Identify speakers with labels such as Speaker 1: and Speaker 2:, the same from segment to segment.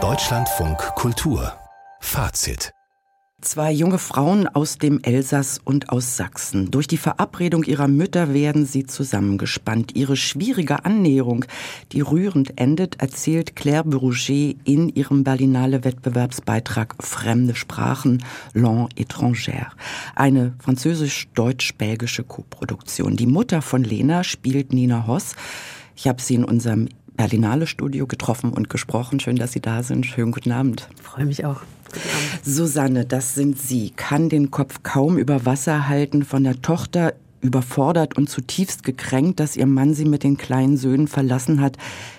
Speaker 1: Deutschlandfunk Kultur Fazit
Speaker 2: Zwei junge Frauen aus dem Elsass und aus Sachsen. Durch die Verabredung ihrer Mütter werden sie zusammengespannt. Ihre schwierige Annäherung, die rührend endet, erzählt Claire Bourget in ihrem Berlinale Wettbewerbsbeitrag Fremde Sprachen, Langue étrangère. Eine französisch-deutsch-belgische Koproduktion. Die Mutter von Lena spielt Nina Hoss. Ich habe sie in unserem Berlinale Studio getroffen und gesprochen. Schön, dass Sie da sind. Schönen guten Abend.
Speaker 3: Freue mich auch.
Speaker 2: Susanne, das sind Sie, kann den Kopf kaum über Wasser halten, von der Tochter überfordert und zutiefst gekränkt, dass ihr Mann sie mit den kleinen Söhnen verlassen hat,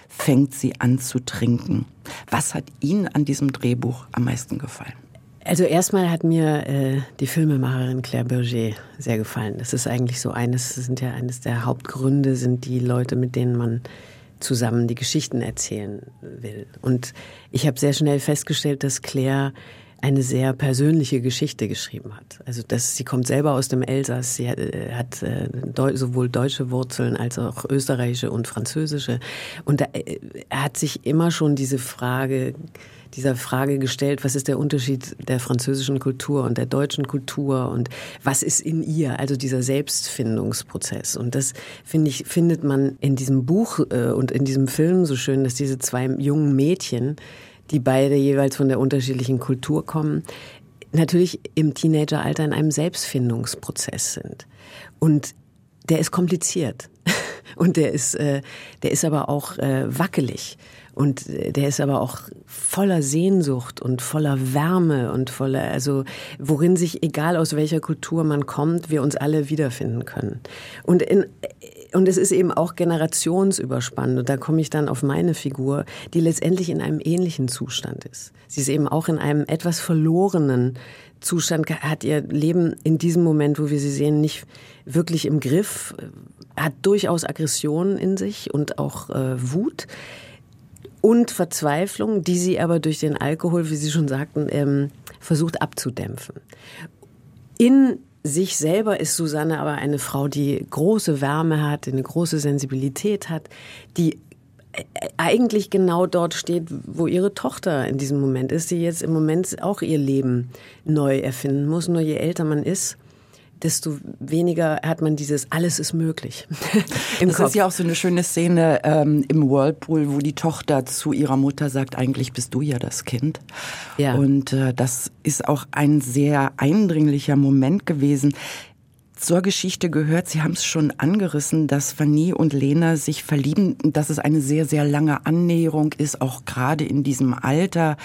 Speaker 2: fängt sie an zu trinken. Was hat Ihnen an diesem Drehbuch am meisten gefallen?
Speaker 3: Also erstmal hat mir äh, die Filmemacherin Claire Berger sehr gefallen. Das ist eigentlich so eines, das sind ja eines der Hauptgründe, sind die Leute, mit denen man zusammen die Geschichten erzählen will. Und ich habe sehr schnell festgestellt, dass Claire eine sehr persönliche Geschichte geschrieben hat. Also das, sie kommt selber aus dem Elsass, sie hat, äh, hat äh, sowohl deutsche Wurzeln als auch österreichische und französische. Und da, äh, er hat sich immer schon diese Frage dieser Frage gestellt, was ist der Unterschied der französischen Kultur und der deutschen Kultur und was ist in ihr, also dieser Selbstfindungsprozess. Und das finde ich, findet man in diesem Buch und in diesem Film so schön, dass diese zwei jungen Mädchen, die beide jeweils von der unterschiedlichen Kultur kommen, natürlich im Teenageralter in einem Selbstfindungsprozess sind. Und der ist kompliziert. Und der ist, äh, der ist aber auch äh, wackelig. Und der ist aber auch voller Sehnsucht und voller Wärme und voller, also worin sich, egal aus welcher Kultur man kommt, wir uns alle wiederfinden können. Und in, und es ist eben auch generationsüberspannend. Und da komme ich dann auf meine Figur, die letztendlich in einem ähnlichen Zustand ist. Sie ist eben auch in einem etwas verlorenen Zustand, hat ihr Leben in diesem Moment, wo wir sie sehen, nicht wirklich im Griff, hat durchaus Aggressionen in sich und auch äh, Wut und Verzweiflung, die sie aber durch den Alkohol, wie Sie schon sagten, ähm, versucht abzudämpfen. In sich selber ist Susanne aber eine Frau, die große Wärme hat, eine große Sensibilität hat, die äh, eigentlich genau dort steht, wo ihre Tochter in diesem Moment ist, die jetzt im Moment auch ihr Leben neu erfinden muss. Nur je älter man ist, desto weniger hat man dieses alles ist möglich.
Speaker 2: Im das Kopf. ist ja auch so eine schöne Szene ähm, im Whirlpool, wo die Tochter zu ihrer Mutter sagt, eigentlich bist du ja das Kind. Ja. Und äh, das ist auch ein sehr eindringlicher Moment gewesen. Zur Geschichte gehört, Sie haben es schon angerissen, dass Fanny und Lena sich verlieben, dass es eine sehr, sehr lange Annäherung ist, auch gerade in diesem Alter.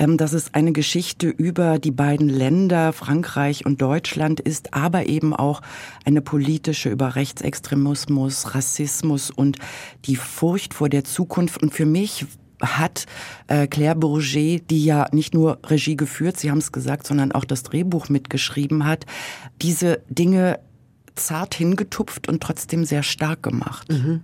Speaker 2: Ähm, dass es eine Geschichte über die beiden Länder, Frankreich und Deutschland ist, aber eben auch eine politische über Rechtsextremismus, Rassismus und die Furcht vor der Zukunft. Und für mich hat äh, Claire Bourget, die ja nicht nur Regie geführt, Sie haben es gesagt, sondern auch das Drehbuch mitgeschrieben hat, diese Dinge zart hingetupft und trotzdem sehr stark gemacht. Mhm.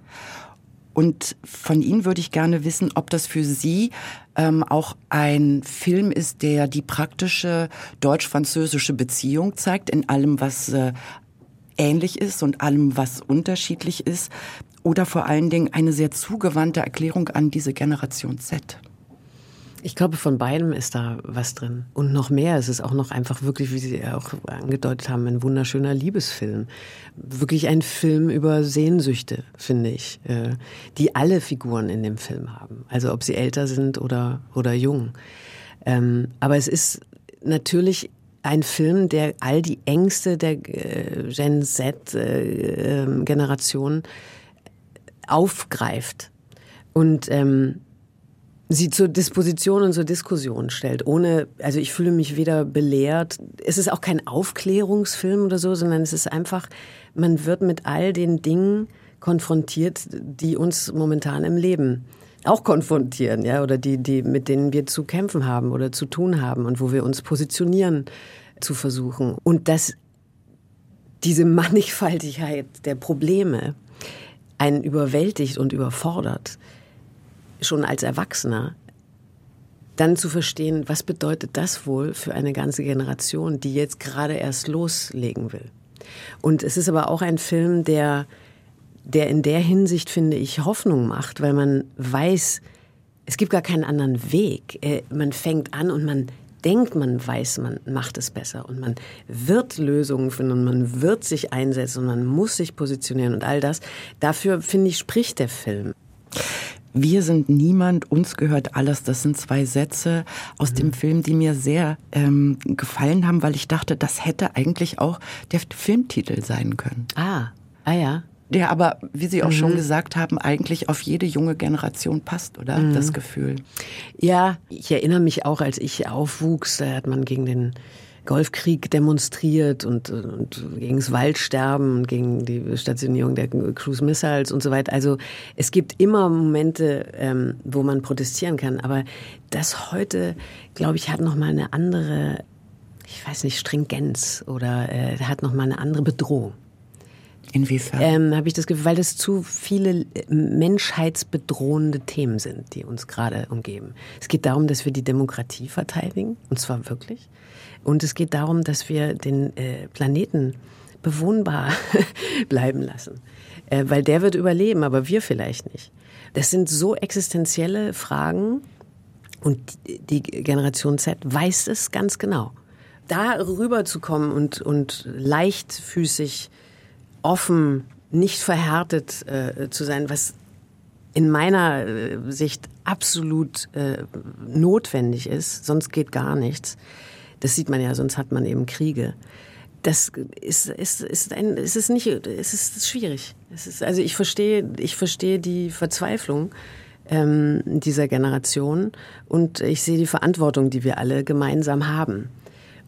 Speaker 2: Und von Ihnen würde ich gerne wissen, ob das für Sie ähm, auch ein Film ist, der die praktische deutsch-französische Beziehung zeigt, in allem, was äh, ähnlich ist und allem, was unterschiedlich ist. Oder vor allen Dingen eine sehr zugewandte Erklärung an diese Generation Z.
Speaker 3: Ich glaube, von beidem ist da was drin. Und noch mehr. Es ist auch noch einfach wirklich, wie Sie auch angedeutet haben, ein wunderschöner Liebesfilm. Wirklich ein Film über Sehnsüchte, finde ich, äh, die alle Figuren in dem Film haben. Also ob sie älter sind oder, oder jung. Ähm, aber es ist natürlich ein Film, der all die Ängste der äh, Gen Z-Generation äh, ähm, aufgreift. Und ähm, sie zur Disposition und zur Diskussion stellt. Ohne, also ich fühle mich weder belehrt, es ist auch kein Aufklärungsfilm oder so, sondern es ist einfach, man wird mit all den Dingen konfrontiert, die uns momentan im Leben auch konfrontieren, ja, oder die, die, mit denen wir zu kämpfen haben oder zu tun haben und wo wir uns positionieren zu versuchen. Und dass diese Mannigfaltigkeit der Probleme einen überwältigt und überfordert, schon als Erwachsener, dann zu verstehen, was bedeutet das wohl für eine ganze Generation, die jetzt gerade erst loslegen will. Und es ist aber auch ein Film, der der in der Hinsicht, finde ich, Hoffnung macht, weil man weiß, es gibt gar keinen anderen Weg. Äh, man fängt an und man denkt, man weiß, man macht es besser und man wird Lösungen finden und man wird sich einsetzen und man muss sich positionieren und all das. Dafür, finde ich, spricht der Film.
Speaker 2: Wir sind niemand, uns gehört alles. Das sind zwei Sätze aus mhm. dem Film, die mir sehr ähm, gefallen haben, weil ich dachte, das hätte eigentlich auch der Filmtitel sein können.
Speaker 3: Ah, ah ja.
Speaker 2: Der aber, wie Sie auch mhm. schon gesagt haben, eigentlich auf jede junge Generation passt, oder? Mhm. Das Gefühl.
Speaker 3: Ja, ich erinnere mich auch, als ich aufwuchs, da hat man gegen den Golfkrieg demonstriert und, und gegen das Waldsterben und gegen die Stationierung der Cruise Missiles und so weiter. Also es gibt immer Momente, ähm, wo man protestieren kann. Aber das heute, glaube ich, hat noch mal eine andere, ich weiß nicht, Stringenz oder äh, hat noch mal eine andere Bedrohung.
Speaker 2: Inwiefern?
Speaker 3: Ähm, Habe ich das Gefühl, weil es zu viele äh, menschheitsbedrohende Themen sind, die uns gerade umgeben. Es geht darum, dass wir die Demokratie verteidigen, und zwar wirklich. Und es geht darum, dass wir den äh, Planeten bewohnbar bleiben lassen. Äh, weil der wird überleben, aber wir vielleicht nicht. Das sind so existenzielle Fragen und die Generation Z weiß es ganz genau. Da rüber zu kommen und, und leichtfüßig, offen, nicht verhärtet äh, zu sein, was in meiner äh, Sicht absolut äh, notwendig ist, sonst geht gar nichts. Das sieht man ja, sonst hat man eben Kriege. Das ist, ist, ist, ein, ist es nicht, es ist schwierig. Es ist, also ich verstehe, ich verstehe die Verzweiflung ähm, dieser Generation und ich sehe die Verantwortung, die wir alle gemeinsam haben.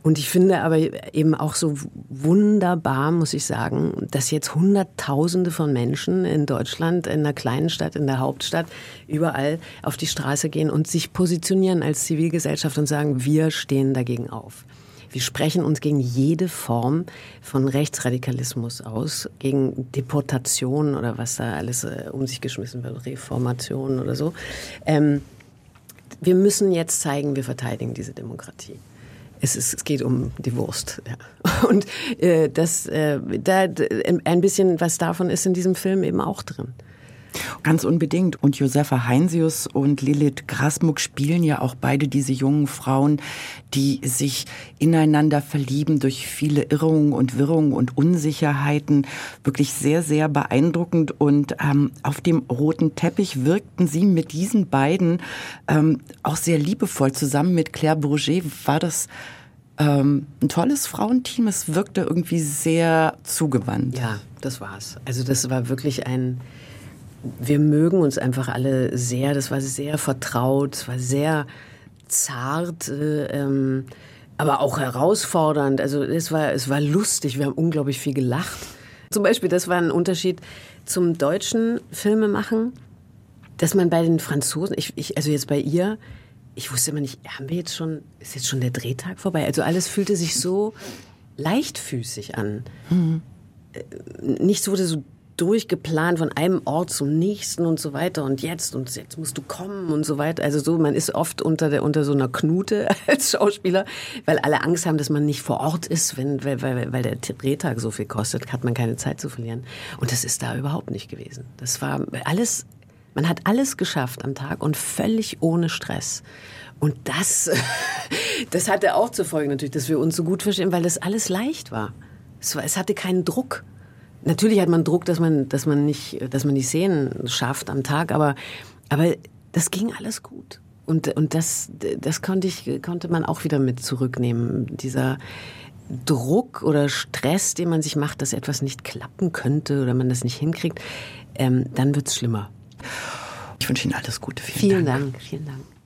Speaker 3: Und ich finde aber eben auch so wunderbar, muss ich sagen, dass jetzt Hunderttausende von Menschen in Deutschland, in einer kleinen Stadt, in der Hauptstadt, überall auf die Straße gehen und sich positionieren als Zivilgesellschaft und sagen, wir stehen dagegen auf. Wir sprechen uns gegen jede Form von Rechtsradikalismus aus, gegen Deportation oder was da alles äh, um sich geschmissen wird, Reformation oder so. Ähm, wir müssen jetzt zeigen, wir verteidigen diese Demokratie es, ist, es geht um die Wurst. Ja. Und äh, das, äh, da, ein bisschen was davon ist in diesem Film eben auch drin.
Speaker 2: Ganz unbedingt. Und Josefa Heinsius und Lilith Grasmuck spielen ja auch beide diese jungen Frauen, die sich ineinander verlieben durch viele Irrungen und Wirrungen und Unsicherheiten. Wirklich sehr, sehr beeindruckend. Und ähm, auf dem roten Teppich wirkten sie mit diesen beiden ähm, auch sehr liebevoll zusammen mit Claire Bourget. War das ähm, ein tolles Frauenteam. Es wirkte irgendwie sehr zugewandt.
Speaker 3: Ja, das war's. Also das war wirklich ein wir mögen uns einfach alle sehr. Das war sehr vertraut, es war sehr zart, äh, ähm, aber auch herausfordernd. Also es war, es war lustig. Wir haben unglaublich viel gelacht. Zum Beispiel, das war ein Unterschied zum deutschen Filmemachen, dass man bei den Franzosen, ich, ich, also jetzt bei ihr, ich wusste immer nicht, haben wir jetzt schon, ist jetzt schon der Drehtag vorbei? Also alles fühlte sich so leichtfüßig an. Mhm. Nichts wurde so durchgeplant von einem Ort zum nächsten und so weiter und jetzt und jetzt musst du kommen und so weiter. Also so, man ist oft unter der unter so einer Knute als Schauspieler, weil alle Angst haben, dass man nicht vor Ort ist, wenn weil, weil, weil der Drehtag so viel kostet, hat man keine Zeit zu verlieren. Und das ist da überhaupt nicht gewesen. Das war alles, man hat alles geschafft am Tag und völlig ohne Stress. Und das, das hatte auch zur Folge natürlich, dass wir uns so gut verstehen, weil das alles leicht war. Es, war, es hatte keinen Druck. Natürlich hat man Druck, dass man, dass man nicht, dass man die Szenen schafft am Tag, aber, aber das ging alles gut. Und, und das, das konnte ich, konnte man auch wieder mit zurücknehmen. Dieser Druck oder Stress, den man sich macht, dass etwas nicht klappen könnte oder man das nicht hinkriegt, ähm, dann wird's schlimmer.
Speaker 2: Ich wünsche Ihnen alles Gute.
Speaker 3: Vielen, vielen Dank. Dank. Vielen Dank.